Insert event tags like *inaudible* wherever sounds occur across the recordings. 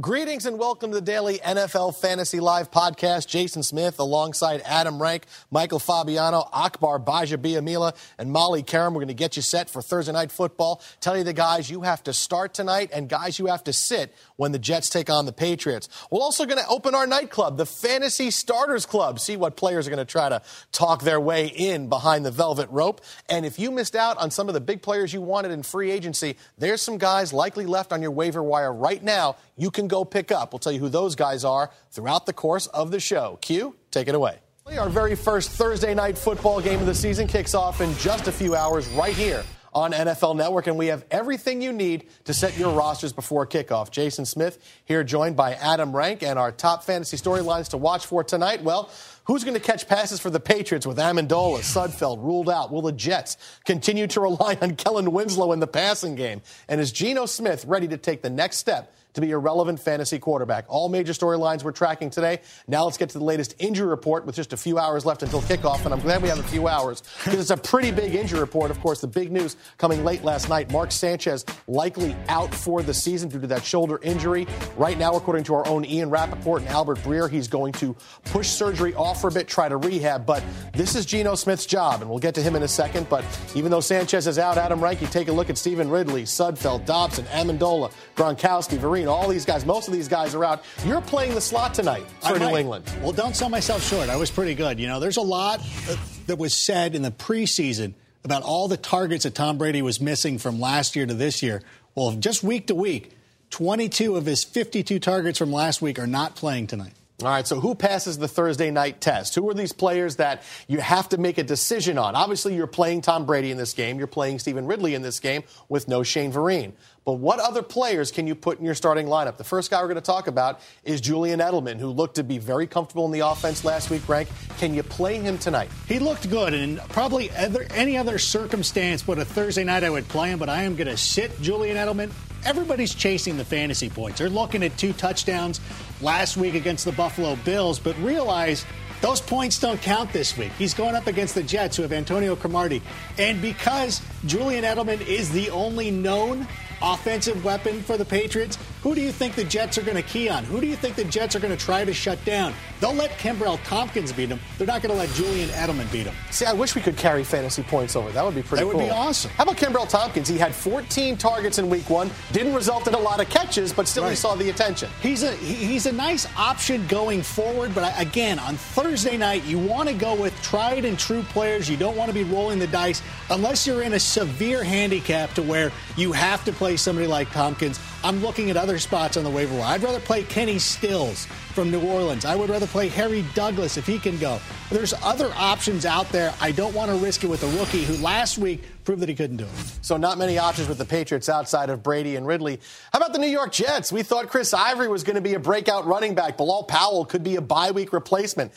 Greetings and welcome to the daily NFL Fantasy Live podcast. Jason Smith alongside Adam Rank, Michael Fabiano, Akbar Gbajabiamila, and Molly Qerim. We're going to get you set for Thursday night football. Tell you the guys you have to start tonight and guys you have to sit when the Jets take on the Patriots. We're also going to open our nightclub, the Fantasy Starters Club. See what players are going to try to talk their way in behind the velvet rope. And if you missed out on some of the big players you wanted in free agency, there's some guys likely left on your waiver wire right now you can go pick up. We'll tell you who those guys are throughout the course of the show. Q, take it away. Our very first Thursday night football game of the season kicks off in just a few hours right here on NFL Network, and we have everything you need to set your rosters before kickoff. Jason Smith here, joined by Adam Rank, and our top fantasy storylines to watch for tonight. Well, Who's going to catch passes for the Patriots with Amendola, Sudfeld ruled out? Will the Jets continue to rely on Kellen Winslow in the passing game? And is Geno Smith ready to take the next step to be a relevant fantasy quarterback. All major storylines we're tracking today. Now let's get to the latest injury report with just a few hours left until kickoff. And I'm glad we have a few hours because it's a pretty big injury report. Of course, the big news coming late last night Mark Sanchez likely out for the season due to that shoulder injury. Right now, according to our own Ian Rapoport and Albert Breer, he's going to push surgery off for a bit, try to rehab. But this is Geno Smith's job, and we'll get to him in a second. But even though Sanchez is out, Adam Ranky, take a look at Stevan Ridley, Sudfeld, Dobson, Amendola, Gronkowski, Vereen all these guys, most of these guys are out. You're playing the slot tonight for New England. Well, don't sell myself short. I was pretty good. You know, there's a lot uh, that was said in the preseason about all the targets that Tom Brady was missing from last year to this year. Well, just week to week, 22 of his 52 targets from last week are not playing tonight. All right, so who passes the Thursday night test? Who are these players that you have to make a decision on? Obviously, you're playing Tom Brady in this game. You're playing Stevan Ridley in this game with no Shane Vereen. But what other players can you put in your starting lineup? The first guy we're going to talk about is Julian Edelman, who looked to be very comfortable in the offense last week. Rank, can you play him tonight? He looked good, and probably any other circumstance but a Thursday night I would play him. But I am going to sit Julian Edelman. Everybody's chasing the fantasy points. They're looking at two touchdowns last week against the Buffalo Bills, but realize those points don't count this week. He's going up against the Jets, who have Antonio Cromartie. And because Julian Edelman is the only known offensive weapon for the Patriots, who do you think the Jets are going to key on? Who do you think the Jets are going to try to shut down? They'll let Kenbrell Thompkins beat him. They're not going to let Julian Edelman beat him. See, I wish we could carry fantasy points over. That would be pretty that cool. would be awesome. How about Kenbrell Thompkins? He had 14 targets in week one, didn't result in a lot of catches, but still right. he saw the attention. He's a he's a nice option going forward, but again, on Thursday night, you want to go with tried and true players. You don't want to be rolling the dice unless you're in a severe handicap to where you have to play somebody like Thompkins. I'm looking at other spots on the waiver wire. I'd rather play Kenny Stills from New Orleans. I would rather play Harry Douglas if he can go. There's other options out there. I don't want to risk it with a rookie who last week proved that he couldn't do it. So not many options with the Patriots outside of Brady and Ridley. How about the New York Jets? We thought Chris Ivory was going to be a breakout running back. Bilal Powell could be a bye week replacement.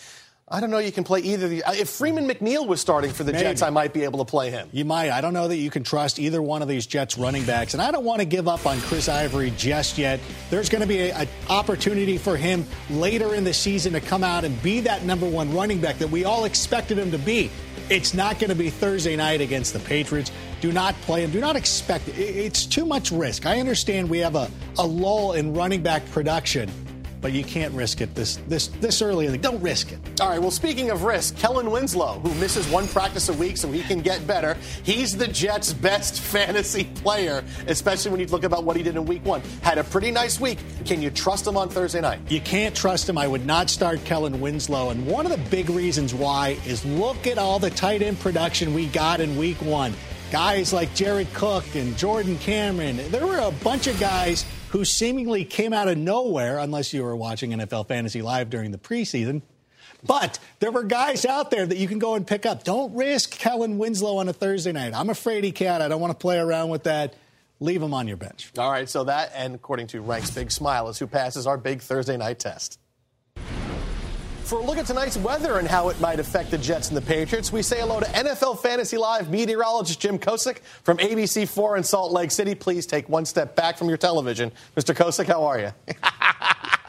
I don't know you can play either of these. If Freeman McNeil was starting for the Maybe. Jets, I might be able to play him. You might. I don't know that you can trust either one of these Jets running backs. And I don't want to give up on Chris Ivory just yet. There's going to be an opportunity for him later in the season to come out and be that number one running back that we all expected him to be. It's not going to be Thursday night against the Patriots. Do not play him. Do not expect it. It's too much risk. I understand we have a, a lull in running back production but you can't risk it this this this early. Don't risk it. All right. Well, speaking of risk, Kellen Winslow, who misses one practice a week so he can get better, he's the Jets' best *laughs* fantasy player, especially when you look about what he did in Week One. Had a pretty nice week. Can you trust him on Thursday night? You can't trust him. I would not start Kellen Winslow, and one of the big reasons why is look at all the tight end production we got in Week One guys like Jared Cook and Jordan Cameron. There were a bunch of guys who seemingly came out of nowhere, unless you were watching NFL Fantasy Live during the preseason. But there were guys out there that you can go and pick up. Don't risk Kellen Winslow on a Thursday night. I'm a fraidy cat. I don't want to play around with that. leave him on your bench. All right, so that, and according to Rank's Big Smile, is who passes our big Thursday night test. For a look at tonight's weather and how it might affect the Jets and the Patriots, we say hello to NFL Fantasy Live meteorologist Jim Kosick from ABC4 in Salt Lake City. Please take one step back from your television. Mr. Kosick, how are you? *laughs*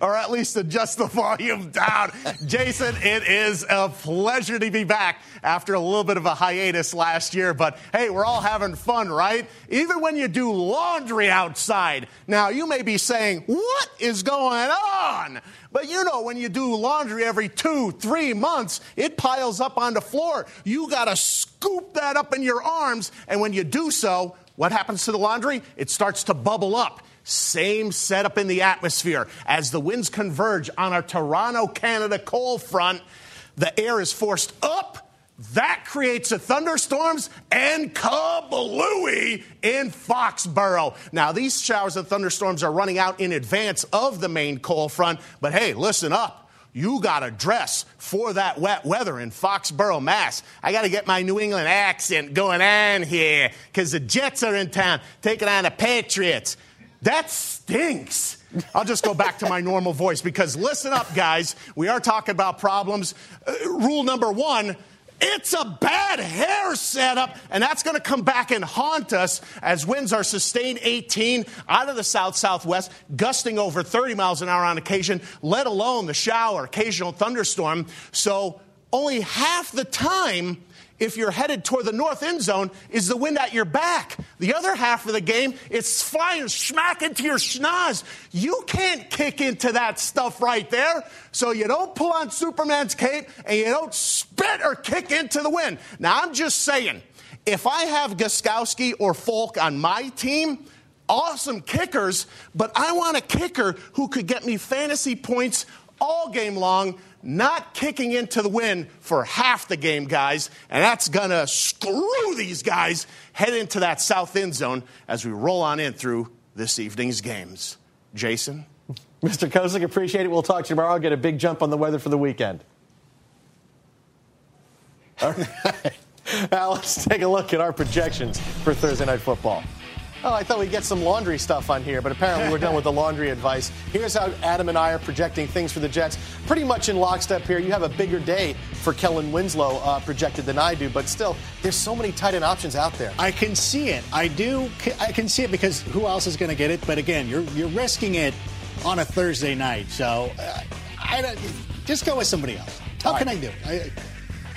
or at least adjust the volume down. Jason, it is a pleasure to be back after a little bit of a hiatus last year. But hey, we're all having fun, right? Even when you do laundry outside. Now, you may be saying, what is going on? But you know, when you do laundry every two, three months, it piles up on the floor. You got to scoop that up in your arms. And when you do so, what happens to the laundry? It starts to bubble up. Same setup in the atmosphere. As the winds converge on our Toronto, Canada cold front, the air is forced up. That creates a thunderstorms and kablooey in Foxborough. Now, these showers and thunderstorms are running out in advance of the main cold front, but hey, listen up you got to dress for that wet weather in Foxborough, Mass. I got to get my New England accent going on here because the Jets are in town taking on the Patriots. That stinks. I'll just go back to my normal voice because listen up, guys. We are talking about problems. Uh, rule number one it's a bad hair setup, and that's going to come back and haunt us as winds are sustained 18 out of the south southwest, gusting over 30 miles an hour on occasion, let alone the shower, occasional thunderstorm. So, only half the time if you're headed toward the north end zone is the wind at your back. The other half of the game, it's flying smack into your schnoz. You can't kick into that stuff right there. So you don't pull on Superman's cape and you don't spit or kick into the wind. Now, I'm just saying, if I have Gostkowski or Folk on my team, awesome kickers, but I want a kicker who could get me fantasy points all game long not kicking into the wind for half the game, guys. And that's going to screw these guys head into that south end zone as we roll on in through this evening's games. Jason? *laughs* Mr. Kosick, appreciate it. We'll talk to you tomorrow. I'll get a big jump on the weather for the weekend. All right. *laughs* Now let's take a look at our projections for Thursday Night Football. Oh, I thought we'd get some laundry stuff on here, but apparently we're done with the laundry advice. Here's how Adam and I are projecting things for the Jets. Pretty much in lockstep here. You have a bigger day for Kellen Winslow uh, projected than I do, but still, there's so many tight end options out there. I can see it. I do. I can see it because who else is going to get it? But again, you're you're risking it on a Thursday night, so uh, I don't. Just go with somebody else. How All can right. I do it? I,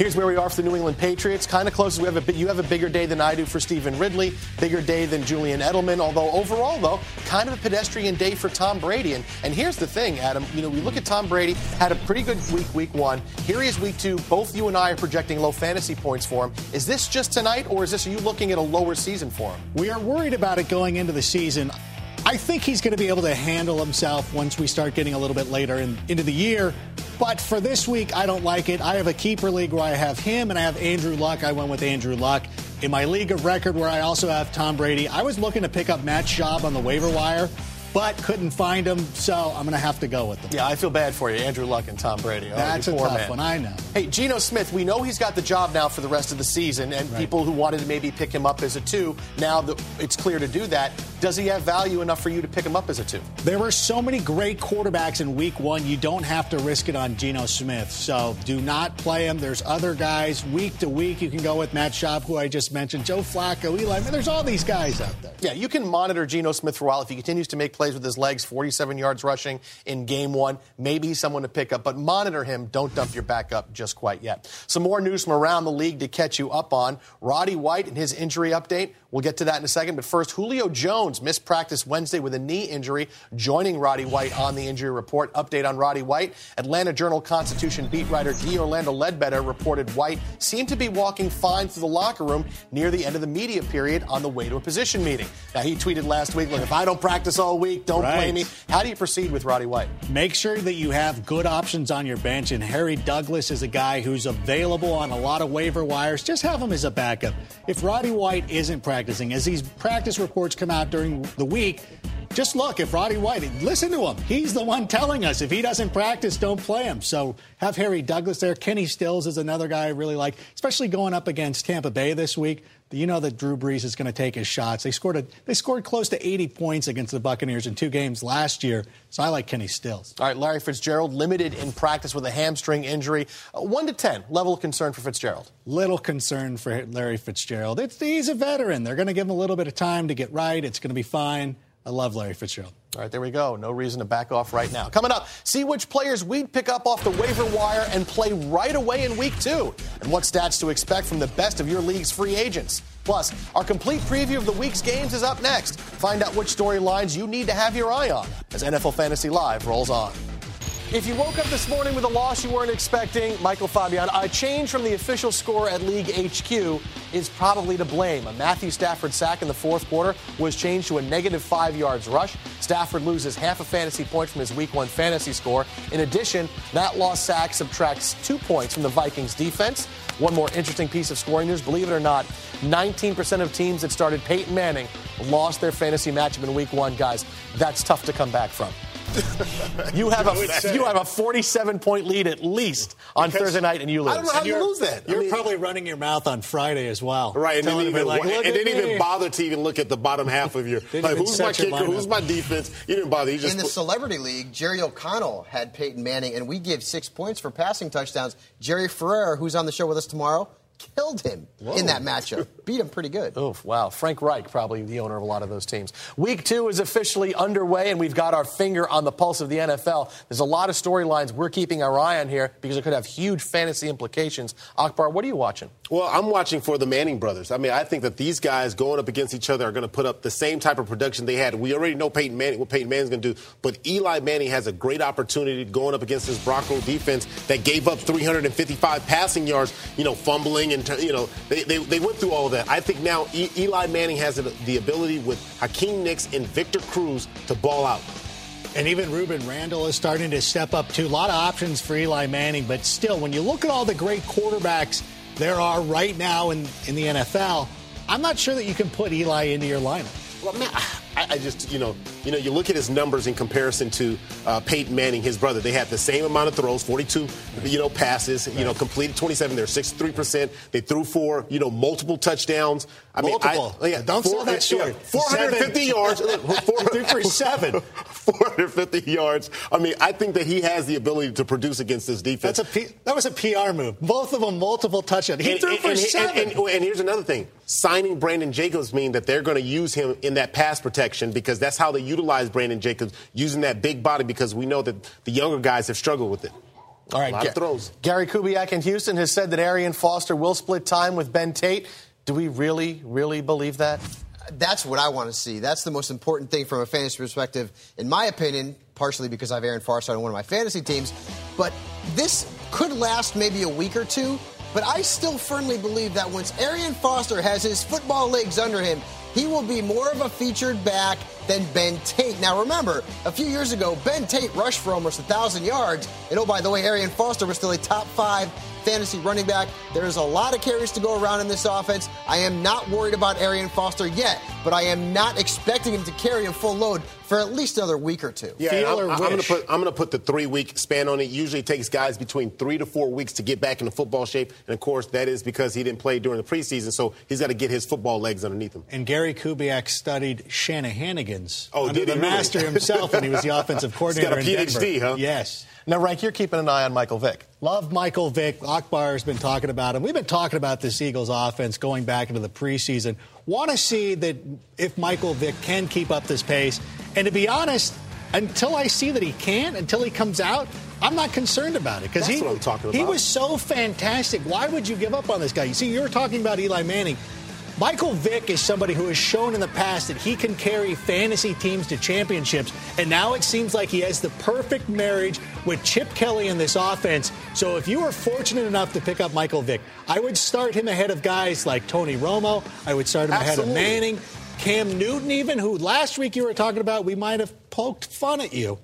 Here's where we are for the New England Patriots. Kind of close. We have a, you have a bigger day than I do for Stevan Ridley, bigger day than Julian Edelman. Although overall, though, kind of a pedestrian day for Tom Brady. And, and here's the thing, Adam. You know, we look at Tom Brady, had a pretty good week, week one. Here he is, week two. Both you and I are projecting low fantasy points for him. Is this just tonight, or is this are you looking at a lower season for him? We are worried about it going into the season. I think he's going to be able to handle himself once we start getting a little bit later in, into the year. But for this week, I don't like it. I have a keeper league where I have him and I have Andrew Luck. I went with Andrew Luck. In my league of record where I also have Tom Brady, I was looking to pick up Matt Schaub on the waiver wire but couldn't find him, so I'm going to have to go with them. Yeah, I feel bad for you, Andrew Luck and Tom Brady. Oh, That's a tough man. one, I know. Hey, Geno Smith, we know he's got the job now for the rest of the season, and right. people who wanted to maybe pick him up as a two, now that it's clear to do that, does he have value enough for you to pick him up as a two? There were so many great quarterbacks in week one, you don't have to risk it on Geno Smith, so do not play him. There's other guys week to week. You can go with Matt Schaub, who I just mentioned, Joe Flacco, Eli. There's all these guys out there. Yeah, you can monitor Geno Smith for a while if he continues to make plays with his legs 47 yards rushing in game one. Maybe he's someone to pick up, but monitor him. Don't dump your backup just quite yet. Some more news from around the league to catch you up on. Roddy White and his injury update. We'll get to that in a second. But first, Julio Jones missed practice Wednesday with a knee injury, joining Roddy White on the injury report. Update on Roddy White. Atlanta Journal Constitution beat writer D. Orlando Ledbetter reported White seemed to be walking fine through the locker room near the end of the media period on the way to a position meeting. Now, he tweeted last week, look, if I don't practice all week, don't right. blame me. How do you proceed with Roddy White? Make sure that you have good options on your bench, and Harry Douglas is a guy who's available on a lot of waiver wires. Just have him as a backup. If Roddy White isn't practicing, practicing. As these practice reports come out during the week, just look if Roddy White, listen to him. He's the one telling us if he doesn't practice, don't play him. So have Harry Douglas there. Kenny Stills is another guy I really like, especially going up against Tampa Bay this week. you know that Drew Brees is going to take his shots. They scored a, they scored close to 80 points against the Buccaneers in two games last year. So I like Kenny Stills. All right, Larry Fitzgerald limited in practice with a hamstring injury. Uh, one to ten, level of concern for Fitzgerald. Little concern for Larry Fitzgerald. It's, he's a veteran. They're going to give him a little bit of time to get right. It's going to be fine. I love Larry Fitzgerald. All right, there we go. No reason to back off right now. Coming up, see which players we'd pick up off the waiver wire and play right away in week two, and what stats to expect from the best of your league's free agents. Plus, our complete preview of the week's games is up next. Find out which storylines you need to have your eye on as NFL Fantasy Live rolls on. If you woke up this morning with a loss you weren't expecting, Michael Fabian, a change from the official score at League HQ is probably to blame. A Matthew Stafford sack in the fourth quarter was changed to a negative five yards rush. Stafford loses half a fantasy point from his week one fantasy score. In addition, that lost sack subtracts two points from the Vikings defense. One more interesting piece of scoring news believe it or not, 19% of teams that started Peyton Manning lost their fantasy matchup in week one, guys. That's tough to come back from. *laughs* you have a you have a 47 point lead at least on because Thursday night, and you lose. I don't know how you lose that. You're I mean, probably running your mouth on Friday as well, right? And didn't even, like, and didn't even bother to even look at the bottom *laughs* half of your like who's my kicker, who's my defense. You didn't bother. You just in the put, celebrity league, Jerry O'Connell had Peyton Manning, and we give six points for passing touchdowns. Jerry Ferrara, who's on the show with us tomorrow, killed him Whoa. in that matchup. Beat him pretty good. Oof, wow. Frank Reich, probably the owner of a lot of those teams. Week two is officially underway, and we've got our finger on the pulse of the NFL. There's a lot of storylines we're keeping our eye on here because it could have huge fantasy implications. Akbar, what are you watching? Well, I'm watching for the Manning brothers. I mean, I think that these guys going up against each other are going to put up the same type of production they had. We already know Peyton Manning, what Peyton Manning's going to do, but Eli Manning has a great opportunity going up against this Bronco defense that gave up 355 passing yards, you know, fumbling and, you know, they, they, they went through all of that. I think now e- Eli Manning has the ability with Hakeem Nicks and Victor Cruz to ball out. And even Rueben Randle is starting to step up too. A lot of options for Eli Manning, but still, when you look at all the great quarterbacks there are right now in, in the NFL, I'm not sure that you can put Eli into your lineup. Well, man, I, I, just, you know, you know, you look at his numbers in comparison to uh, Peyton Manning, his brother. They had the same amount of throws, 42, you know, passes, you know, completed 27. They're 63 percent. They threw for, you know, multiple touchdowns. I multiple. mean, I, yeah, don't four, sell that short. Yeah, 450 yards. Four, *laughs* for seven. *laughs* 450 yards. I mean, I think that he has the ability to produce against this defense. That's a P, that was a PR move. Both of them multiple touchdowns. He and, threw and, for and, seven. And, here's another thing: signing Brandon Jacobs mean that they're going to use him in that pass protection because that's how they utilize Brandon Jacobs, using that big body because we know that the younger guys have struggled with it. All right, Ga- throws. Gary Kubiak in Houston has said that Arian Foster will split time with Ben Tate. Do we really, really believe that? That's what I want to see. That's the most important thing from a fantasy perspective, in my opinion, partially because I have Arian Foster on one of my fantasy teams. But this could last maybe a week or two. But I still firmly believe that once Arian Foster has his football legs under him, he will be more of a featured back than Ben Tate. Now, remember, a few years ago, Ben Tate rushed for almost 1,000 yards. And oh, by the way, Arian Foster was still a top five fantasy running back. There's a lot of carries to go around in this offense. I am not worried about Arian Foster yet, but I am not expecting him to carry a full load for at least another week or two. Yeah, I'm, I'm going to put I'm going to put the three week span on it. Usually, it takes guys between three to four weeks to get back into football shape, and of course, that is because he didn't play during the preseason, so he's got to get his football legs underneath him. And Gary Kubiak studied Shanahanigans oh, under the really? master himself and he was the *laughs* offensive coordinator he's got a PhD, Denver. huh? Yes. Now, Rank, you're keeping an eye on Michael Vick. Love Michael Vick. Akbar has been talking about him. We've been talking about this Eagles offense going back into the preseason. Want to see that if Michael Vick can keep up this pace. And to be honest, until I see that he can, until he comes out, I'm not concerned about it because he, he was so fantastic. Why would you give up on this guy? You see, you were talking about Eli Manning. Michael Vick is somebody who has shown in the past that he can carry fantasy teams to championships, and now it seems like he has the perfect marriage with Chip Kelly in this offense. So if you were fortunate enough to pick up Michael Vick, I would start him ahead of guys like Tony Romo. I would start him Absolutely. ahead of Manning, Cam Newton, even who last week you were talking about. We might have poked fun at you.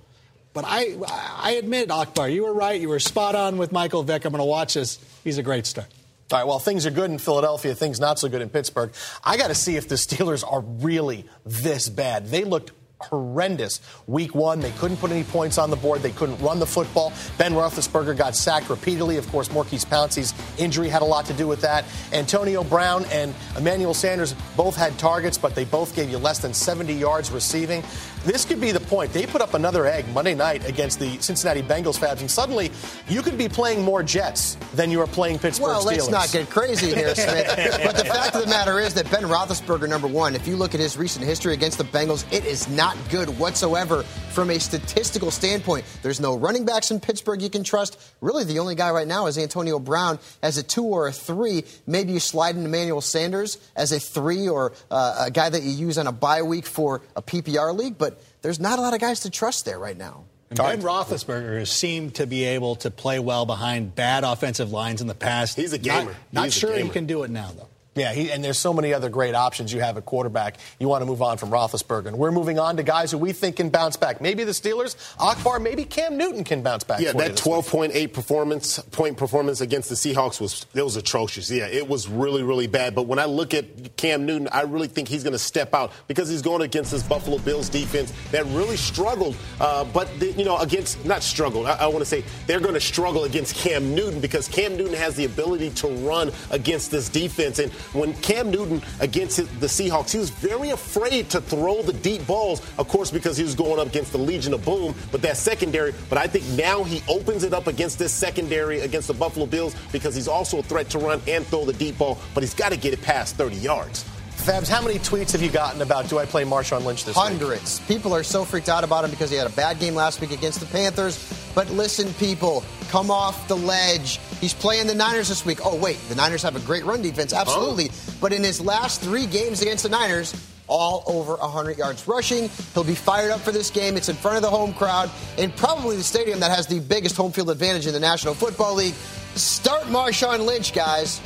But I, I admit, Akbar, you were right. You were spot on with Michael Vick. I'm going to watch this. He's a great start. All right, well, things are good in Philadelphia, things not so good in Pittsburgh. I got to see if the Steelers are really this bad. They looked horrendous week one. They couldn't put any points on the board. They couldn't run the football. Ben Roethlisberger got sacked repeatedly. Of course, Maurkice Pouncey's injury had a lot to do with that. Antonio Brown and Emmanuel Sanders both had targets, but they both gave you less than 70 yards receiving. This could be the point. They put up another egg Monday night against the Cincinnati Bengals, Fabs, and suddenly you could be playing more Jets than you are playing Pittsburgh well, Steelers. let's not get crazy here, *laughs* Smith. but the fact of the matter is that Ben Roethlisberger, number one, if you look at his recent history against the Bengals, it is not good whatsoever from a statistical standpoint. There's no running backs in Pittsburgh you can trust. Really, the only guy right now is Antonio Brown as a two or a three. Maybe you slide in Emmanuel Sanders as a three or uh, a guy that you use on a bye week for a PPR league, but there's not a lot of guys to trust there right now. And ben Roethlisberger has seemed to be able to play well behind bad offensive lines in the past. He's a gamer. Not, not He's a sure he can do it now, though. Yeah, he, and there's so many other great options you have at quarterback. You want to move on from Roethlisberger. And we're moving on to guys who we think can bounce back. Maybe the Steelers, Akbar, maybe Cam Newton can bounce back. Yeah, that 12.8 performance point performance against the Seahawks was it was atrocious. Yeah, it was really really bad. But when I look at Cam Newton, I really think he's going to step out because he's going against this Buffalo Bills defense that really struggled. Uh, but the, you know, against not struggled. I, I want to say they're going to struggle against Cam Newton because Cam Newton has the ability to run against this defense. And when Cam Newton against his- the Seahawks, he was very afraid to throw the deep balls. Of course, because he was going up against the Legion of Boom, but that secondary. But I think now he opens it up against this secondary against the Buffalo Bills because he's also a threat to run and throw the deep ball. But he's got to get it past 30 yards. Fabs, how many tweets have you gotten about do I play Marshawn Lynch this week? Hundreds. People are so freaked out about him because he had a bad game last week against the Panthers. But listen, people, come off the ledge. He's playing the Niners this week. Oh, wait, the Niners have a great run defense, oh. absolutely. But in his last three games against the Niners, all over 100 yards rushing. He'll be fired up for this game. It's in front of the home crowd and probably the stadium that has the biggest home field advantage in the National Football League. Start Marshawn Lynch, guys.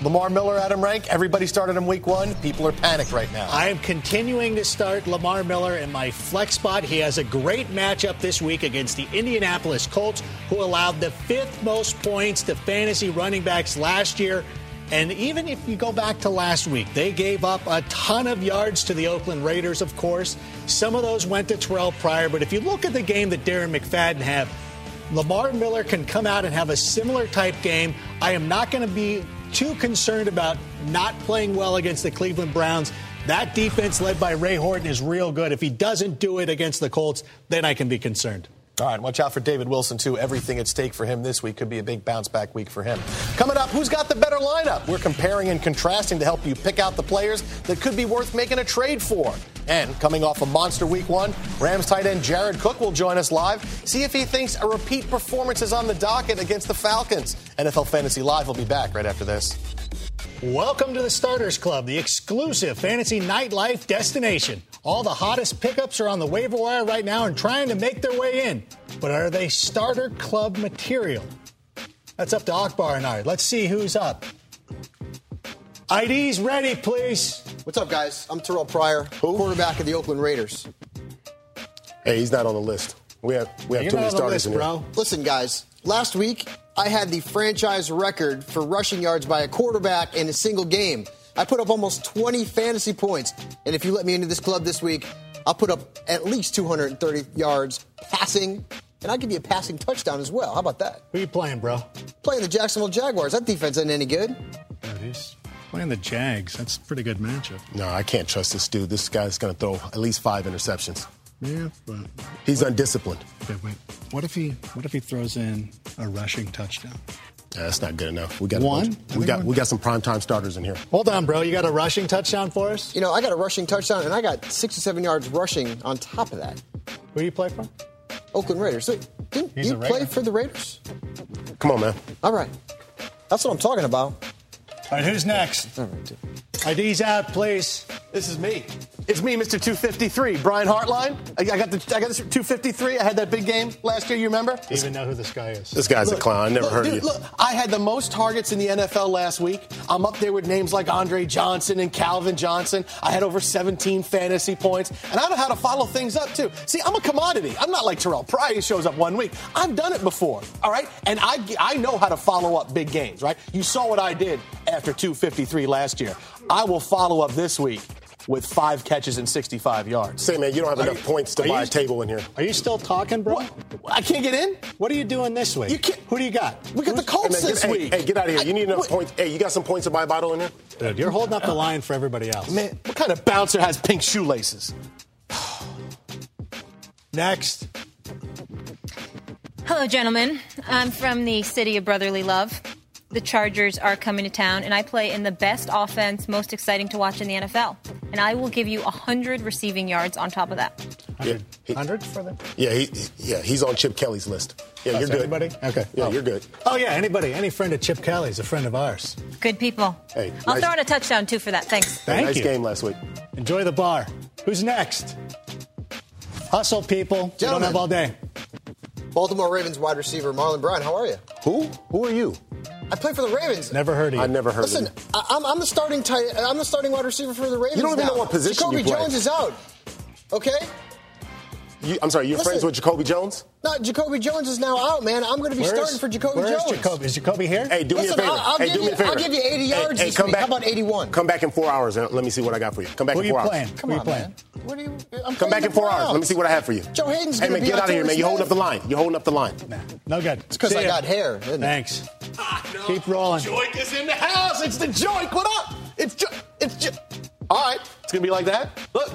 Lamar Miller, Adam Rank, everybody started him week one. People are panicked right now. I am continuing to start Lamar Miller in my flex spot. He has a great matchup this week against the Indianapolis Colts, who allowed the fifth most points to fantasy running backs last year. And even if you go back to last week, they gave up a ton of yards to the Oakland Raiders, of course. Some of those went to Terrell Pryor. But if you look at the game that Darren McFadden had, Lamar Miller can come out and have a similar type game. I am not going to be too concerned about not playing well against the Cleveland Browns. That defense led by Ray Horton is real good. If he doesn't do it against the Colts, then I can be concerned. All right, watch out for David Wilson, too. Everything at stake for him this week could be a big bounce back week for him. Coming up, who's got the better lineup? We're comparing and contrasting to help you pick out the players that could be worth making a trade for. And coming off a monster week one, Rams tight end Jared Cook will join us live. See if he thinks a repeat performance is on the docket against the Falcons. NFL Fantasy Live will be back right after this. Welcome to the Starters Club, the exclusive fantasy nightlife destination. All the hottest pickups are on the waiver wire right now and trying to make their way in. But are they starter club material? That's up to Akbar and I. Let's see who's up. IDs ready, please. What's up, guys? I'm Terrell Pryor, quarterback of the Oakland Raiders. Hey, he's not on the list. We have we have You're too not many on the starters list, in here. bro. Listen, guys, last week I had the franchise record for rushing yards by a quarterback in a single game. I put up almost 20 fantasy points. And if you let me into this club this week, I'll put up at least 230 yards passing. And I'll give you a passing touchdown as well. How about that? Who you playing, bro? Playing the Jacksonville Jaguars. That defense isn't any good. He's playing the Jags. That's a pretty good matchup. No, I can't trust this dude. This guy's going to throw at least five interceptions. Yeah, but He's undisciplined. okay, wait. What if he what if he throws in a rushing touchdown? Yeah, that's not good enough. We got One? We got we got some primetime starters in here. Hold on, bro. You got a rushing touchdown for us? You know, I got a rushing touchdown and I got six or seven yards rushing on top of that. Who you play for? Oakland Raiders. So, didn't He's you play for the Raiders? Come on, man. All right. That's what I'm talking about. All right, who's next? All right, dude. IDs out, please. This is me. It's me, Mr. 253, Brian Hartline. I I got the I got this 253. I had that big game last year. You remember? Do you even know who this guy is? This guy's Look, a clown. I never look, heard dude, of you. Look, I had the most targets in the NFL last week. I'm up there with names like Andre Johnson and Calvin Johnson. I had over 17 fantasy points, and I know how to follow things up too. See, I'm a commodity. I'm not like Terrell Pryor who shows up one week. I've done it before, all right, and I I know how to follow up big games, right? You saw what I did after 253 last year. I will follow up this week with five catches and 65 yards. Say, man, you don't have enough you- points to are buy you- a table in here. Are you still talking, bro? What? I can't get in? What are you doing this week? You can't- Who do you got? We got the Hey, Colts man, this get, hey, week. hey, get out of here. You need enough What- points. Hey, you got some points to buy a bottle in here? Dude, you're holding up the line for everybody else. Man, what kind of bouncer has pink shoelaces? *sighs* Next. Hello, gentlemen. I'm from the city of brotherly love. The Chargers are coming to town, and I play in the best offense, most exciting to watch in the NFL. And I will give you 100 receiving yards on top of that. Yeah, he- 100 for them? yeah, he, yeah, he's on Chip Kelly's list. Yeah, you're good. Anybody? Okay. Yeah, Oh. you're good. Oh, yeah, anybody. Any friend of Chip Kelly's a friend of ours. Good people. Hey, I'll nice- throw in a touchdown, too, for that. Thanks. Thank nice you. game last week. Enjoy the bar. Who's next? Hustle, people. We don't Gentlemen. have all day. Baltimore Ravens wide receiver Marlon Brown. How are you? Who? Who are you? I play for the Ravens. Never heard of you. I never heard Listen, of him. I- I'm, I'm the starting tight. I'm the starting wide receiver for the Ravens. You don't even now. know what position Jacoby you play. Jones is out. Okay. You, I'm sorry, you're Listen. friends with Jacoby Jones? No, Jacoby Jones is now out, man. I'm going to be Where's- starting for Jacoby where's Jones. Jacoby? Is Jacoby here? Hey, do Listen, me a favor. I'll- I'll hey, give do me you- a favor. I'll give you 80 yards hey, this come week. Back, How about 81? Come back in four hours and let me see what I got for you. Come back Who in you four playing? hours. Come Who you on, playing? man. What are you? I'm Come playing back in four hours. Let me see what I have for you. Joe Haden's Hey, gonna man, be get out of here, man. You're holding up the line. You're holding up the line. Nah, no good. It's because I got hair. Isn't Keep rolling. Joik is in the house. It's the Joik. What up? It's jo- it's jo- All right. It's going to be like that. Look,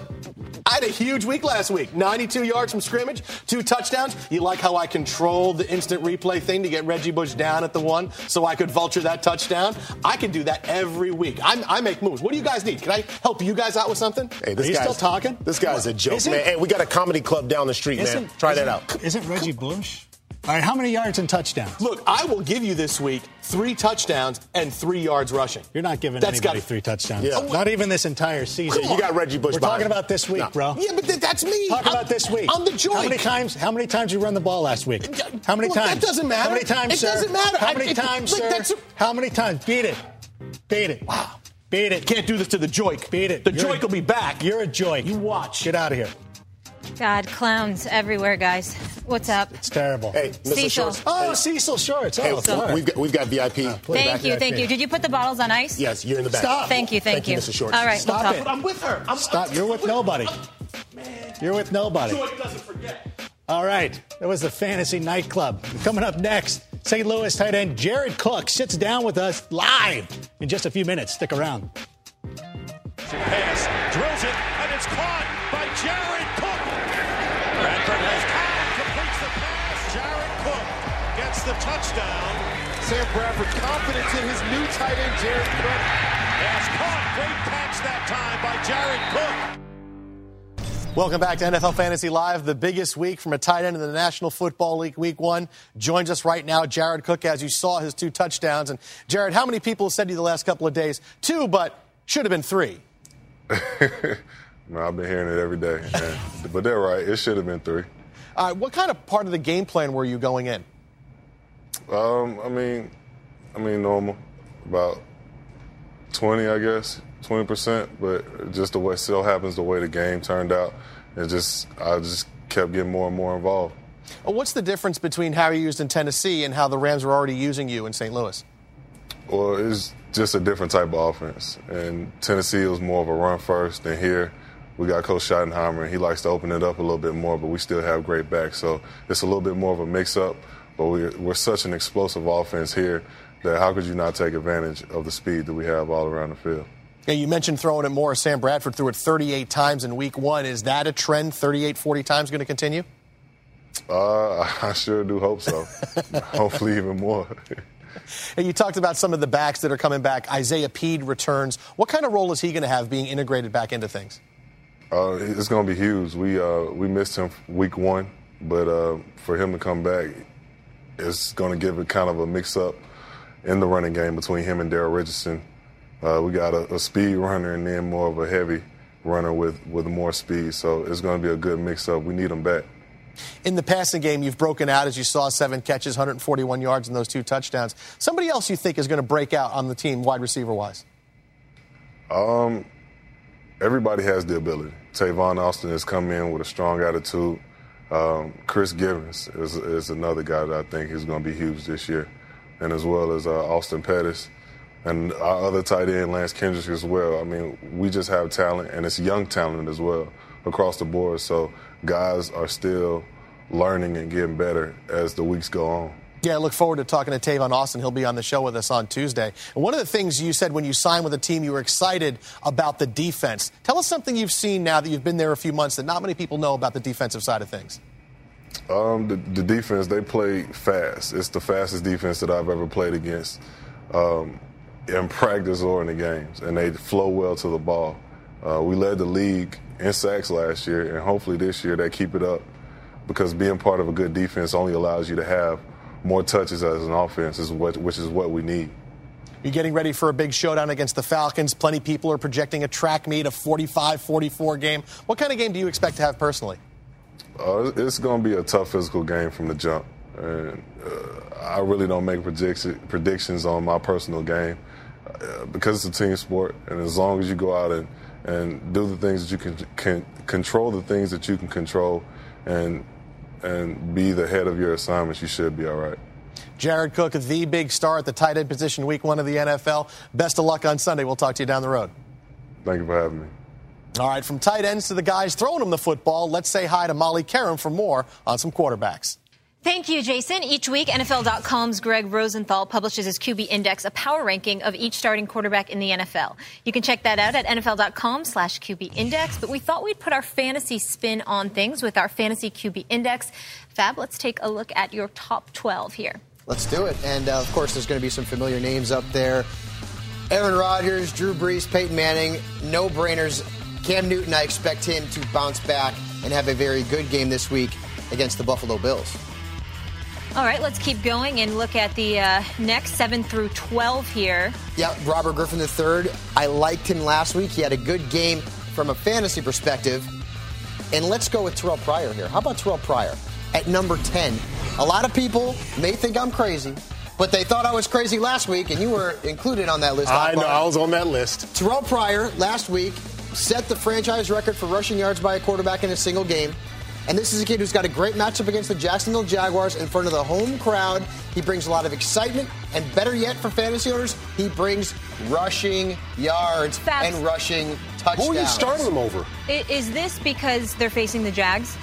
I had a huge week last week. 92 yards from scrimmage, two touchdowns. You like how I controlled the instant replay thing to get Reggie Bush down at the one so I could vulture that touchdown? I can do that every week. I'm, I make moves. What do you guys need? Can I help you guys out with something? Hey, this Are you guy's still talking? This guy's a joke, man. Hey, we got a comedy club down the street, man. Try that out. Isn't Reggie Bush? All right, how many yards and touchdowns? Look, I will give you this week three touchdowns and three yards rushing. You're not giving That's anybody got- three touchdowns. Yeah. Not even this entire season. You got Reggie Bush We're behind talking you. about this week, No. bro. Yeah, but th- that's me. Talk I'm- about this week. I'm the Joik. How many times? How many times you run the ball last week? How many Well, that doesn't matter. How many times, It sir? doesn't matter. How I- many it- times, look, sir? that's- How many times? Beat it. Beat it. Wow. Beat it. Can't do this to the Joik. Beat it. The You're Joik a- will be back. You're a joy. You watch. Get out of here. God, clowns everywhere, guys. What's up? It's terrible. Hey, Mr. Cecil. Shorts. Oh, hey, Cecil Shorts. Oh, hey, sorry. we've got we've got VIP. please. Thank you, thank you. Did you put the bottles on ice? Yes, you're in the back. Stop. Thank you, thank, Thank you, Mr. Shorts. All right, Stop we'll it. talk. I'm with her. I'm, Stop. I'm- oh, You're with nobody. You're with nobody. Joik doesn't forget. All right. That was the Fantasy Nightclub. Coming up next, St. Louis tight end Jared Cook sits down with us live in just a few minutes. Stick around. pass, drills it, and it's caught by Jared the touchdown. Sam Bradford confidence in his new tight end, Jared Cook. Yes, caught. Great catch that time by Jared Cook. Welcome back to NFL Fantasy Live, the biggest week from a tight end in the National Football League, Week One. Joins us right now, Jared Cook, as you saw his two touchdowns. And Jared, how many people have said to you the last couple of days? Two, but should have been three. *laughs* Man, I've been hearing it every day. and- but they're right. It should have been three. All right, what kind of part of the game plan were you going in? Um, I mean, I mean normal, about twenty, I guess, twenty percent. But just the way still happens, the way the game turned out, it just I just kept getting more and more involved. Uh, What's the difference between how you used in Tennessee and how the Rams were already using you in St. Louis? Well, it's just a different type of offense. And Tennessee was more of a run first. And here, we got Coach Schottenheimer, and he likes to open it up a little bit more, but we still have great backs. So it's a little bit more of a mix up. But we're, we're such an explosive offense here that how could you not take advantage of the speed that we have all around the field? Yeah, you mentioned throwing it more. Sam Bradford threw it 38 times in Week One. Is that a trend, 38, 40 times, going to continue? Uh, *laughs* I sure do hope so. *laughs* Hopefully, even more. *laughs* And you talked about some of the backs that are coming back. Isaiah Pead returns. What kind of role is he going to have being integrated back into things? Uh, it's going to be huge. We uh, we missed him week one, but uh, for him to come back, it's going to give it kind of a mix up in the running game between him and Daryl Richardson. Uh, we got a, a speed runner and then more of a heavy runner with, with more speed. So it's going to be a good mix up. We need him back. In the passing game, you've broken out, as you saw, seven catches, 141 yards, and those two touchdowns. Somebody else you think is going to break out on the team, wide receiver wise? Um, everybody has the ability. Tavon Austin has come in with a strong attitude. Um, Chris Givens is, is another guy that I think is going to be huge this year, and as well as uh, Austin Pettis. and our other tight end, Lance Kendricks, as well. I mean, we just have talent, and it's young talent as well across the board. So guys are still learning and getting better as the weeks go on. Yeah, I look forward to talking to Tavon Austin. He'll be on the show with us on Tuesday. And one of the things you said when you signed with a team, you were excited about the defense. Tell us something you've seen now that you've been there a few months that not many people know about the defensive side of things. Um, the, the, defense, they play fast. It's the fastest defense that I've ever played against um, in practice or in the games, and they flow well to the ball. Uh, we led the league in sacks last year, and hopefully this year they keep it up because being part of a good defense only allows you to have more touches as an offense, is what, which is what we need. You're getting ready for a big showdown against the Falcons. Plenty of people are projecting a track meet, a 45 44 game. What kind of game do you expect to have personally? Uh, it's going to be a tough physical game from the jump. And uh, I really don't make prediction, predictions on my personal game uh, because it's a team sport. And as long as you go out and, and do the things that you can, can control the things that you can control and and be the head of your assignments, you should be all right. Jared Cook, the big star at the tight end position, week one of the NFL. Best of luck on Sunday. We'll talk to you down the road. Thank you for having me. All right, from tight ends to the guys throwing them the football, let's say hi to Molly Qerim for more on some quarterbacks. Thank you, Jason. Each week, NFL.com's Greg Rosenthal publishes his QB Index, a power ranking of each starting quarterback in the NFL. You can check that out at NFL.com slash QB Index. But we thought we'd put our fantasy spin on things with our fantasy QB Index. Fab, let's take a look at your top 12 here. Let's do it. And uh, of course, there's going to be some familiar names up there. Aaron Rodgers, Drew Brees, Peyton Manning, no brainers. Cam Newton, I expect him to bounce back and have a very good game this week against the Buffalo Bills. All right, let's keep going and look at the uh, next 7 through 12 here. Yeah, Robert Griffin III. I liked him last week. He had a good game from a fantasy perspective. And let's go with Terrell Pryor here. How about Terrell Pryor at number 10? A lot of people may think I'm crazy, but they thought I was crazy last week, and you were included on that list. I know, I was on that list. Terrell Pryor last week set the franchise record for rushing yards by a quarterback in a single game. And this is a kid who's got a great matchup against the Jacksonville Jaguars in front of the home crowd. He brings a lot of excitement, and better yet for fantasy owners, he brings rushing yards and rushing touchdowns. Who are you starting him over? Is this because they're facing the Jags?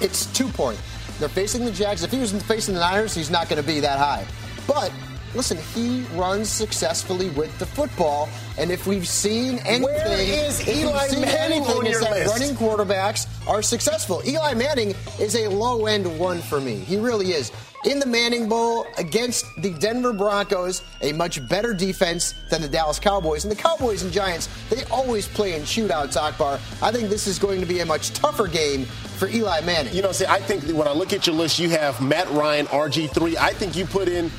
It's two point. They're facing the Jags. If he was facing the Niners, he's not going to be that high. But listen, he runs successfully with the football. And if we've seen anything, Where is Eli Manning on your that list? running quarterbacks are successful. Eli Manning is a low end one for me. He really is. In the Manning Bowl against the Denver Broncos, a much better defense than the Dallas Cowboys. And the Cowboys and Giants, they always play in shootouts, Akbar. I think this is going to be a much tougher game for Eli Manning. You know, see, I think when I look at your list, you have Matt Ryan, RG3. I think you put in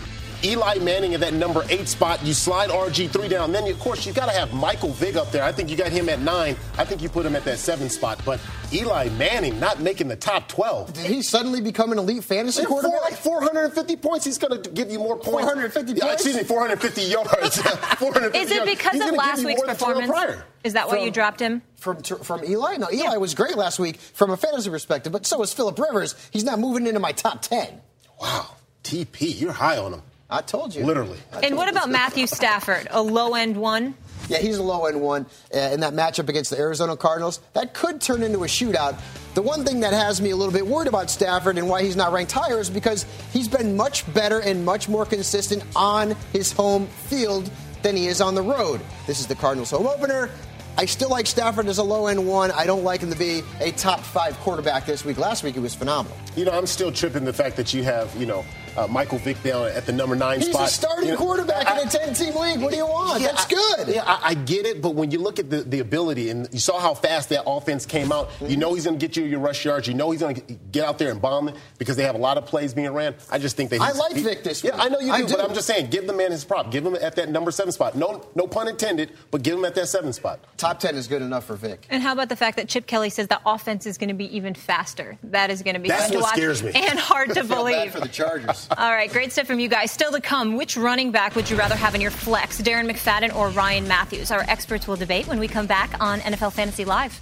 Eli Manning at that number eight spot. You slide RG3 down. Then, of course, you've got to have Michael Vick up there. I think you got him at nine. I think you put him at that seven spot. But Eli Manning not making the top 12. Did he suddenly become an elite fantasy quarterback? Four, quarterback? 450 points. He's going to give you more points. 450 Yeah, points? Excuse me, 450 yards. *laughs* 450 Is it yards. because He's of last you week's more than Terrell performance? Is that why From- you dropped him? From, from Eli? No, Eli was great last week from a fantasy perspective, but so was Philip Rivers. He's not moving into my top 10. Wow. TP, you're high on him. I told you. Literally. And what about Matthew Stafford, a low end one? Yeah, he's a low end one uh, in that matchup against the Arizona Cardinals. That could turn into a shootout. The one thing that has me a little bit worried about Stafford and why he's not ranked higher is because he's been much better and much more consistent on his home field than he is on the road. This is the Cardinals home opener. I still like Stafford as a low end one. I don't like him to be a top five quarterback this week. Last week he was phenomenal. You know, I'm still tripping the fact that you have, you know, uh, Michael Vick down at the number nine He's spot. He's a starting You know, quarterback I- in a 10 team league. What do you want? Yeah, That's I- good. yeah, I, I get it, but when you look at the, the ability and you saw how fast that offense came out, you know he's going to get you your rush yards. You know he's going to get out there and bomb it because they have a lot of plays being ran. I just think that I like he- Vick this Yeah, week. I know you do, I but. I'm just saying, give the man his prop. Give him at that number seven spot. No, no pun intended, but give him at that seven spot. Top 10 is good enough for Vick. And how about the fact that Chip Kelly says the offense is going to be even faster? That is going to be That's fun to what watch scares me. and hard *laughs* to Feel bad believe. for the Chargers. All right, great stuff from you guys. Still to come, which running back would you rather have in your flex, Darren McFadden or Ryan Mathews? Our experts will debate when we come back on NFL Fantasy Live.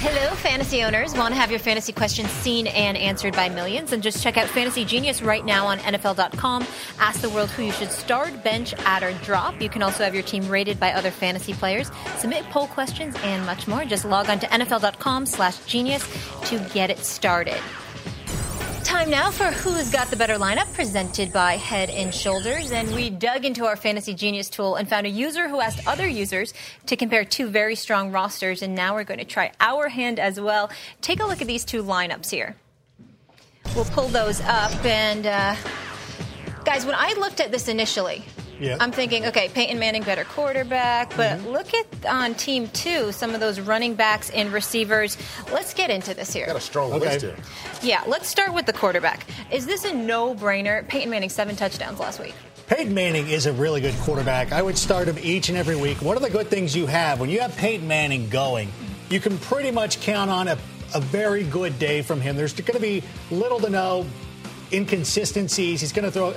Hello, fantasy owners. Want to have your fantasy questions seen and answered by millions? And just check out Fantasy Genius right now on NFL.com. Ask the world who you should start, bench, add, or drop. You can also have your team rated by other fantasy players, submit poll questions, and much more. Just log on to NFL.com slash genius to get it started. Time now for Who's Got the Better Lineup, presented by Head and Shoulders. And we dug into our Fantasy Genius tool and found a user who asked other users to compare two very strong rosters. And now we're going to try our hand as well. Take a look at these two lineups here. We'll pull those up. And uh, guys, when I looked at this initially, Yeah. I'm thinking, okay, Peyton Manning better quarterback, but Mm-hmm. look at on team two some of those running backs and receivers. Let's get into this here. Got a strong Okay. list here. Yeah, let's start with the quarterback. Is this a no-brainer? Peyton Manning seven touchdowns last week. Peyton Manning is a really good quarterback. I would start him each and every week. One of the good things you have when you have Peyton Manning going, you can pretty much count on a, a very good day from him. There's going to be little to no inconsistencies. He's going to throw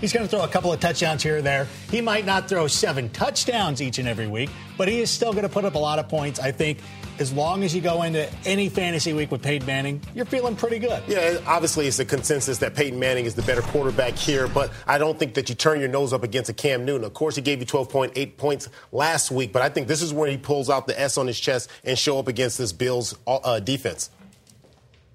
he's going to throw a couple of touchdowns here or there. He might not throw seven touchdowns each and every week, but he is still going to put up a lot of points. I think as long as you go into any fantasy week with Peyton Manning, you're feeling pretty good. Yeah, obviously it's a consensus that Peyton Manning is the better quarterback here, but I don't think that you turn your nose up against a Cam Newton. Of course, he gave you 12.8 points last week, but I think this is where he pulls out the S on his chest and show up against this Bills uh, defense.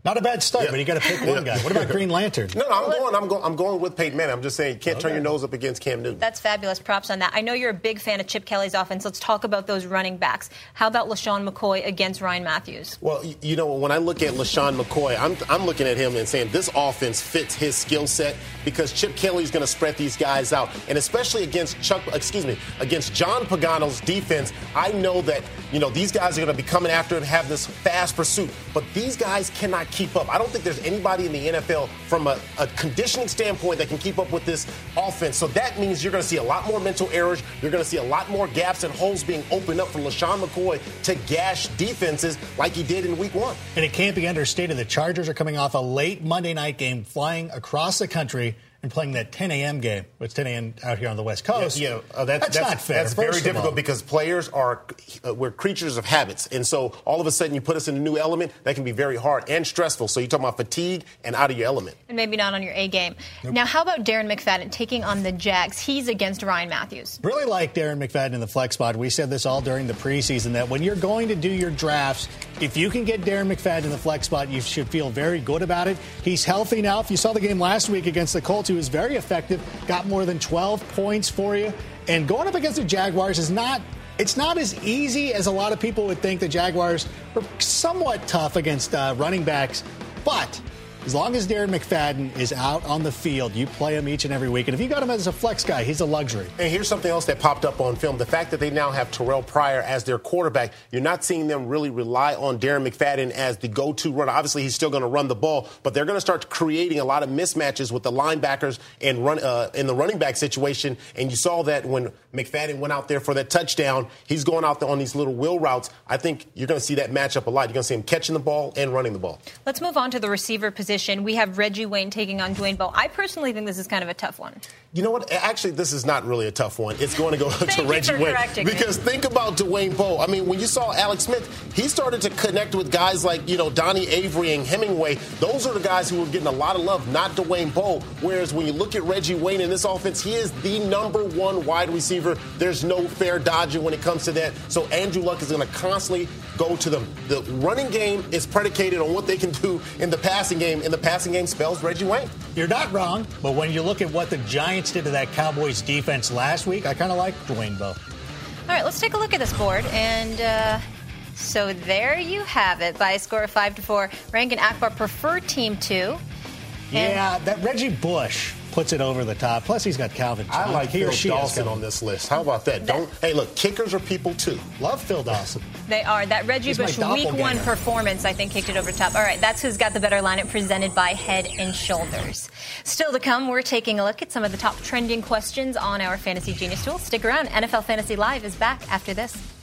Not a bad start, Yeah. but you got to pick one Yeah. guy. What about Green Lantern? No, no, I'm going, I'm going, I'm going with Peyton Manning. I'm just saying you can't turn your nose up against Cam Newton. That's fabulous. Props on that. I know you're a big fan of Chip Kelly's offense. Let's talk about those running backs. How about LeSean McCoy against Ryan Mathews? Well, you know, when I look at LeSean McCoy, I'm, I'm looking at him and saying this offense fits his skill set because Chip Kelly's going to spread these guys out. And especially against Chuck, excuse me, against John Pagano's defense, I know that, you know, these guys are going to be coming after and have this fast pursuit. But these guys cannot keep up. I don't think there's anybody in the NFL from a, a conditioning standpoint that can keep up with this offense. So that means you're going to see a lot more mental errors. You're going to see a lot more gaps and holes being opened up for LeSean McCoy to gash defenses like he did in week one. And it can't be understated. The Chargers are coming off a late Monday night game, flying across the country and playing that 10 a.m. game. It's 10 a.m. out here on the West Coast. Yeah, uh, that's, that's, not fair. That's very difficult all. because players are uh, we're creatures of habits, and so all of a sudden you put us in a new element that can be very hard and stressful. So you're talking about fatigue and out of your element. And maybe not on your A game. Now, how about Darren McFadden taking on the Jags? He's against Ryan Mathews. Really like Darren McFadden in the flex spot. We said this all during the preseason that when you're going to do your drafts, if you can get Darren McFadden in the flex spot, you should feel very good about it. He's healthy now. If you saw the game last week against the Colts, was very effective, got more than 12 points for you. And going up against the Jaguars is not. It's not as easy as a lot of people would think. The Jaguars are somewhat tough against uh, running backs, but as long as Darren McFadden is out on the field, you play him each and every week. And if you got him as a flex guy, he's a luxury. And here's something else that popped up on film. The fact that they now have Terrelle Pryor as their quarterback, you're not seeing them really rely on Darren McFadden as the go to runner. Obviously, he's still going to run the ball, but they're going to start creating a lot of mismatches with the linebackers and run uh, in the running back situation. And you saw that when McFadden went out there for that touchdown, he's going out there on these little wheel routes. I think you're going to see that matchup a lot. You're going to see him catching the ball and running the ball. Let's move on to the receiver position. We have Reggie Wayne taking on Dwayne Bowe. I personally think this is kind of a tough one. You know what? Actually, this is not really a tough one. It's going to go *laughs* to you Reggie Wayne. correcting me. Because think about Dwayne Bowe. I mean, when you saw Alex Smith, he started to connect with guys like, you know, Donnie Avery and Hemingway. Those are the guys who were getting a lot of love, not Dwayne Bowe. Whereas when you look at Reggie Wayne in this offense, he is the number one wide receiver. There's no fair dodging when it comes to that. So Andrew Luck is going to constantly go to them. The running game is predicated on what they can do in the passing game, and the passing game spells Reggie Wayne. You're not wrong, but when you look at what the Giants did to that Cowboys defense last week, I kind of like Dwayne Bowe. All right, let's take a look at this board. And uh, so there you have it. By a score of 5 to 4, Rank and Akbar prefer Team 2. Yeah, that Reggie Bush puts it over the top. Plus, he's got Calvin. I Johnson. like he or Phil she Dawson on this list. How about that? Don't hey look, kickers are people too. Love Phil Dawson. They are. That Reggie He's Bush week one performance, I think, kicked it over the top. All right, that's who's got the better lineup presented by Head and Shoulders. Still to come, we're taking a look at some of the top trending questions on our Fantasy Genius tool. Stick around. NFL Fantasy Live is back after this.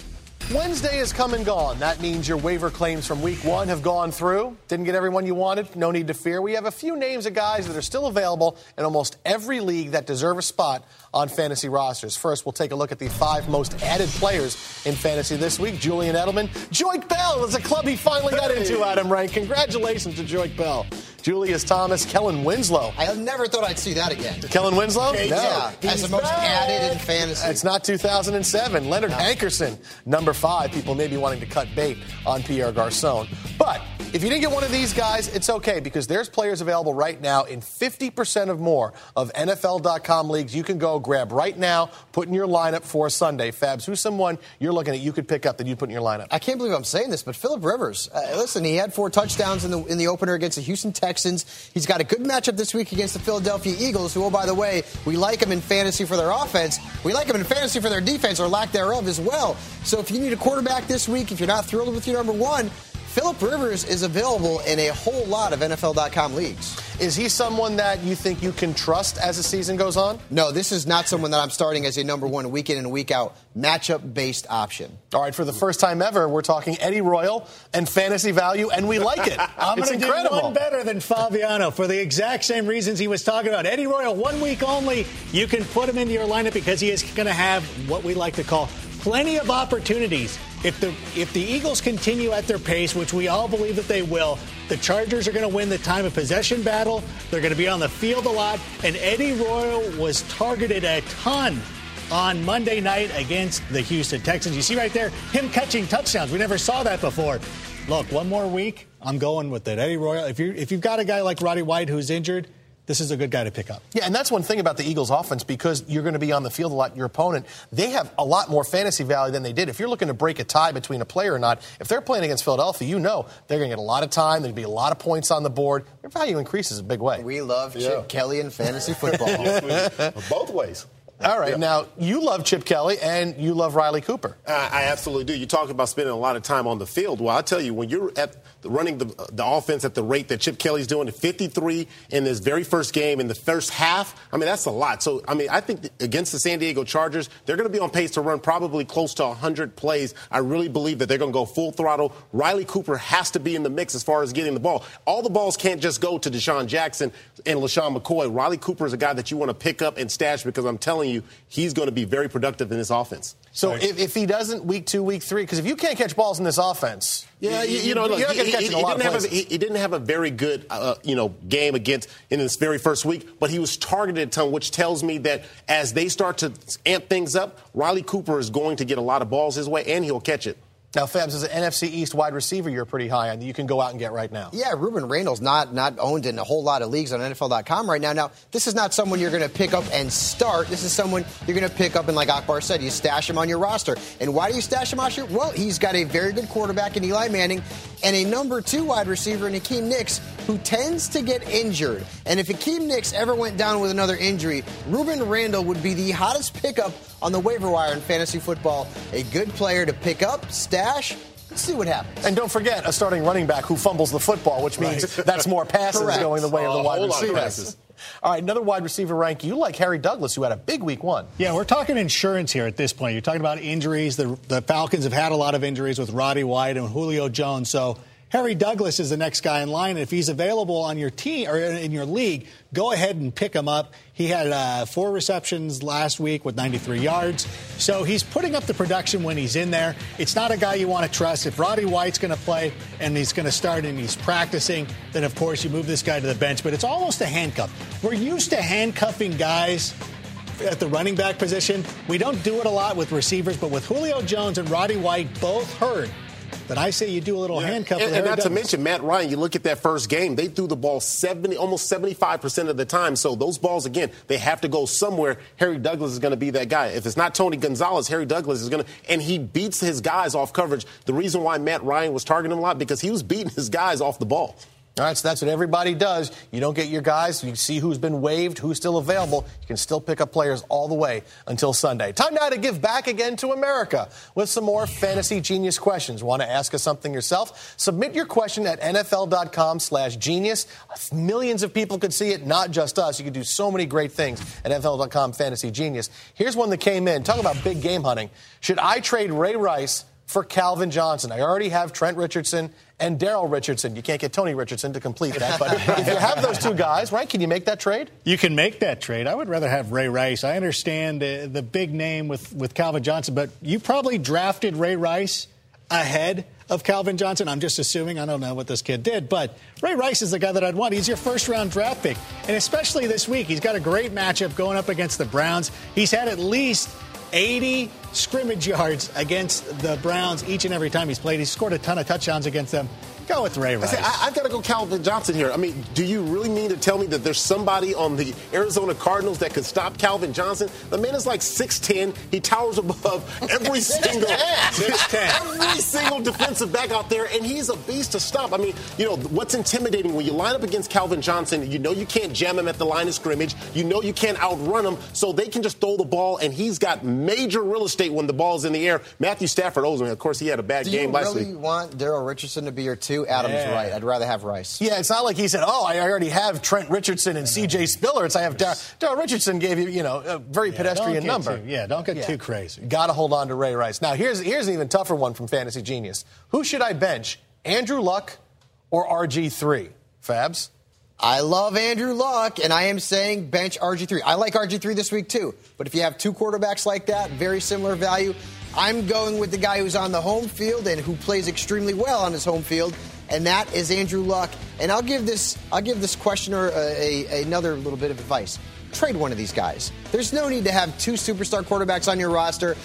Wednesday has come and gone. That means your waiver claims from week one have gone through. Didn't get everyone you wanted. No need to fear. We have a few names of guys that are still available in almost every league that deserve a spot on fantasy rosters. First, we'll take a look at the five most added players in fantasy this week. Julian Edelman. Joique Bell is a club he finally got into, Adam Rank. Congratulations to Joique Bell. Julius Thomas, Kellen Winslow. I never thought I'd see that again. Kellen Winslow? No. Yeah, as the most back. added in fantasy. It's not 2007. Leonard no. Hankerson, number five. People may be wanting to cut bait on Pierre Garcon. But if you didn't get one of these guys, it's okay because there's players available right now in 50% of more of NFL.com leagues. You can go grab right now, put in your lineup for Sunday. Fabs, who's someone you're looking at you could pick up that you'd put in your lineup? I can't believe I'm saying this, but Philip Rivers. Uh, listen, he had four touchdowns in the in the opener against the Houston Texans. He's got a good matchup this week against the Philadelphia Eagles, who, oh by the way, we like him in fantasy for their offense. We like him in fantasy for their defense or lack thereof as well. So if you need a quarterback this week, if you're not thrilled with your number one, Philip Rivers is available in a whole lot of NFL.com leagues. Is he someone that you think you can trust as the season goes on? No, this is not someone that I'm starting as a number one week in and week out matchup based option. All right, for the first time ever, we're talking Eddie Royal and fantasy value, and we like it. *laughs* I'm going to do one better than Fabiano for the exact same reasons he was talking about. Eddie Royal, one week only. You can put him into your lineup because he is going to have what we like to call plenty of opportunities. If the if the Eagles continue at their pace, which we all believe that they will, the Chargers are going to win the time of possession battle. They're going to be on the field a lot, and Eddie Royal was targeted a ton on Monday night against the Houston Texans. You see right there him catching touchdowns. We never saw that before. Look, one more week, I'm going with it. Eddie Royal. If you if you've got a guy like Roddy White who's injured, this is a good guy to pick up. Yeah, and that's one thing about the Eagles offense because you're going to be on the field a lot. Your opponent, they have a lot more fantasy value than they did. If you're looking to break a tie between a player or not, if they're playing against Philadelphia, you know they're going to get a lot of time. There'll be a lot of points on the board. Their value increases a big way. We love Chip. Kelly and fantasy football. *laughs* Both ways. All right. Now, you love Chip Kelly and you love Riley Cooper. Uh, I absolutely do. You talk about spending a lot of time on the field. Well, I tell you, when you're at running the, the offense at the rate that Chip Kelly's doing, 53 in his very first game in the first half, I mean, that's a lot. So, I mean, I think against the San Diego Chargers, they're going to be on pace to run probably close to 100 plays. I really believe that they're going to go full throttle. Riley Cooper has to be in the mix as far as getting the ball. All the balls can't just go to DeSean Jackson and LeSean McCoy. Riley Cooper is a guy that you want to pick up and stash because I'm telling you, he's going to be very productive in this offense. So right. if, if, he doesn't week two, week three, because if you can't catch balls in this offense, yeah, you, you know, look, he, he, he, didn't have a, he, didn't have a very good, uh, you know, game against in this very first week, but he was targeted a ton, which tells me that as they start to amp things up, Riley Cooper is going to get a lot of balls his way, and he'll catch it. Now, Fabs, as an NFC East wide receiver, you're pretty high on that you can go out and get right now. Yeah, Rueben Randle's not not owned in a whole lot of leagues on NFL.com right now. Now, this is not someone you're going to pick up and start. This is someone you're going to pick up, and like Akbar said, you stash him on your roster. And why do you stash him on your? Well, he's got a very good quarterback in Eli Manning, and a number two wide receiver in Hakeem Nicks, who tends to get injured. And if Hakeem Nicks ever went down with another injury, Rueben Randle would be the hottest pickup on the waiver wire in fantasy football. A good player to pick up, stash, Let's see what happens. And don't forget a starting running back who fumbles the football, which means right. that's more passes Correct. going the way of the wide receivers. All right, another wide receiver rank. You like Harry Douglas, who had a big week one. Yeah, we're talking insurance here at this point. You're talking about injuries. The, the Falcons have had a lot of injuries with Roddy White and Julio Jones. So Harry Douglas is the next guy in line. And if he's available on your team or in your league, go ahead and pick him up. He had uh, four receptions last week with 93 yards. So he's putting up the production when he's in there. It's not a guy you want to trust. If Roddy White's going to play and he's going to start and he's practicing, then of course you move this guy to the bench. But it's almost a handcuff. We're used to handcuffing guys at the running back position. We don't do it a lot with receivers, but with Julio Jones and Roddy White both hurt, but I say you do a little yeah. handcuff. And, and not to mention Matt Ryan. You look at that first game; they threw the ball seventy, almost seventy-five percent of the time. So those balls again, they have to go somewhere. Harry Douglas is going to be that guy. If it's not Tony Gonzalez, Harry Douglas is going to, and he beats his guys off coverage. The reason why Matt Ryan was targeting him a lot because he was beating his guys off the ball. All right, so that's what everybody does. You don't get your guys. You see who's been waived, who's still available. You can still pick up players all the way until Sunday. Time now to give back again to America with some more fantasy genius questions. Want to ask us something yourself? Submit your question at NFL.com slash genius. Millions of people could see it, not just us. You can do so many great things at NFL.com fantasy genius. Here's one that came in. Talk about big game hunting. Should I trade Ray Rice for Calvin Johnson. I already have Trent Richardson and Daryl Richardson. You can't get Tony Richardson to complete that, but *laughs* if you have those two guys, right, can you make that trade? You can make that trade. I would rather have Ray Rice. I understand uh, the big name with, with Calvin Johnson, but you probably drafted Ray Rice ahead of Calvin Johnson. I'm just assuming. I don't know what this kid did, but Ray Rice is the guy that I'd want. He's your first round draft pick. And especially this week, he's got a great matchup going up against the Browns. He's had at least 80 scrimmage yards against the Browns each and every time he's played. He's scored a ton of touchdowns against them. Go with Ray Rice. I, say, I, have got to go Calvin Johnson here. I mean, do you really mean to tell me that there's somebody on the Arizona Cardinals that could stop Calvin Johnson? The man is like 6'10. He towers above *laughs* every single every single defensive back out there, and he's a beast to stop. I mean, you know, what's intimidating when you line up against Calvin Johnson, you know you can't jam him at the line of scrimmage. You know you can't outrun him, so they can just throw the ball, and he's got major real estate when the ball's in the air. Matthew Stafford owes him. Of course, he had a bad Do game you last really week. want Daryl Richardson to be your two? Adam's Yeah. right. I'd rather have Rice. Yeah, it's not like he said, "Oh, I already have Trent Richardson and C.J. Spiller." It's I have Dar- Daryl Richardson gave you, you know, a very pedestrian number. too- yeah, don't get too crazy. Got to hold on to Ray Rice. Now, here's here's an even tougher one from Fantasy Genius. Who should I bench, Andrew Luck or RG three? Fabs. I love Andrew Luck, and I am saying bench RG3. I like RG3 this week too. But if you have two quarterbacks like that, very similar value, I'm going with the guy who's on the home field and who plays extremely well on his home field, and that is Andrew Luck. And I'll give this I'll give this questioner a, a, another little bit of advice. Trade one of these guys. There's no need to have two superstar quarterbacks on your roster.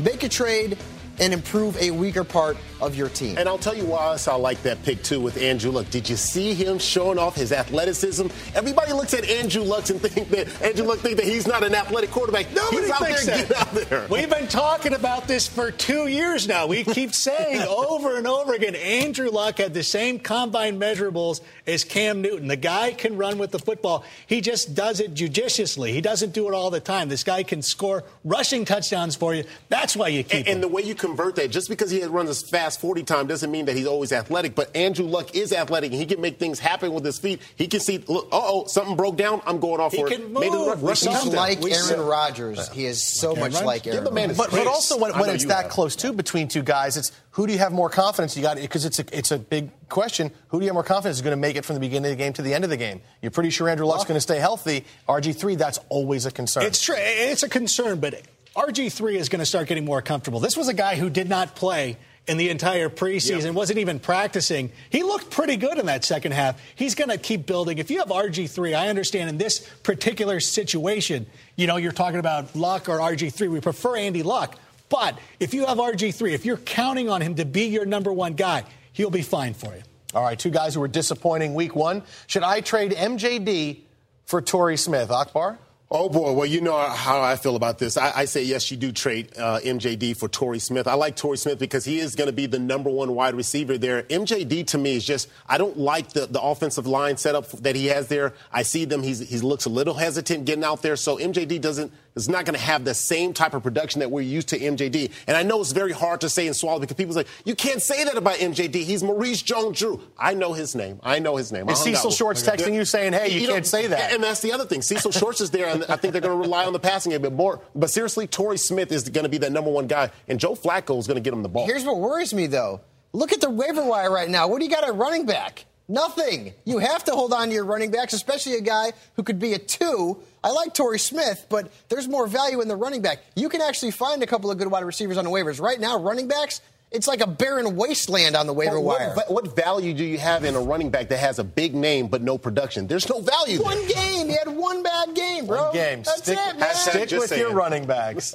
Make a trade and improve a weaker part of your team. And I'll tell you why else I like that pick too with Andrew Luck. Did you see him showing off his athleticism? Everybody looks at Andrew Luck and think that Andrew Luck think that he's not an athletic quarterback. Nobody he's out thinks there that. getting out there. We've been talking about this for two years now. We keep *laughs* saying over and over again Andrew Luck had the same combine measurables as Cam Newton. The guy can run with the football. He just does it judiciously. He doesn't do it all the time. This guy can score rushing touchdowns for you. That's why you keep And, him. and the way you convert that, just because he runs as fast 40 time doesn't mean that he's always athletic. But Andrew Luck is athletic, and he can make things happen with his feet. He can see, look, uh oh, something broke down. I'm going off He for can it. Made a move. rushing He's like We Aaron said- Rodgers. He is so Aaron much Rodgers? like Aaron Give the man But, but also when, when it's that have. close too between two guys, it's who do you have more confidence? You got because it's a it's a big question. Who do you have more confidence is going to make it from the beginning of the game to the end of the game? You're pretty sure Andrew Luck's going to stay healthy. RG three, that's always a concern. It's true. It's a concern, but RG3 is going to start getting more comfortable. This was a guy who did not play in the entire preseason, Yep. wasn't even practicing. He looked pretty good in that second half. He's going to keep building. If you have RG3, I understand in this particular situation, you know, you're talking about Luck or RG3. We prefer Andy Luck. But if you have RG3, if you're counting on him to be your number one guy, he'll be fine for you. All right, two guys who were disappointing week one. Should I trade MJD for Torrey Smith? Akbar? Oh boy, well you know how I feel about this. I, I say yes, you do trade uh, MJD for Torrey Smith. I like Torrey Smith because he is going to be the number one wide receiver there. MJD to me is just I don't like the, the offensive line setup that he has there. I see them. He's, he looks a little hesitant getting out there, so MJD doesn't is not going to have the same type of production that we're used to MJD. And I know it's very hard to say and swallow because people say you can't say that about MJD. He's Maurice Jones-Drew. I know his name. I know his name. Is Cecil Shorts texting you saying, hey, you, know, can't say that? And that's the other thing. Cecil Shorts is there, and I think they're going to rely on the passing game a bit more. But seriously, Torrey Smith is going to be that number one guy, and Joe Flacco is going to get him the ball. Here's what worries me, though. Look at the waiver wire right now. What do you got at running back? Nothing. You have to hold on to your running backs, especially a guy who could be a two. I like Torrey Smith, but there's more value in the running back. You can actually find a couple of good wide receivers on the waivers. Right now, running backs, it's like a barren wasteland on the waiver What- wire. What, what value do you have in a running back that has a big name but no production? There's no value. One there. game. He had one bad game, bro. One game. That's stick it, man. stick Just with your running backs.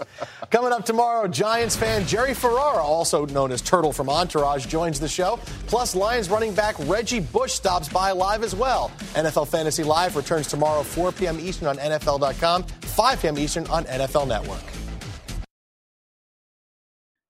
Coming up tomorrow, Giants fan Jerry Ferrara, also known as Turtle from Entourage, joins the show. Plus, Lions running back Reggie Bush stops by live as well. NFL Fantasy Live returns tomorrow, 4 p.m. Eastern on NFL.com, 5 p.m. Eastern on NFL Network.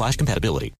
slash compatibility.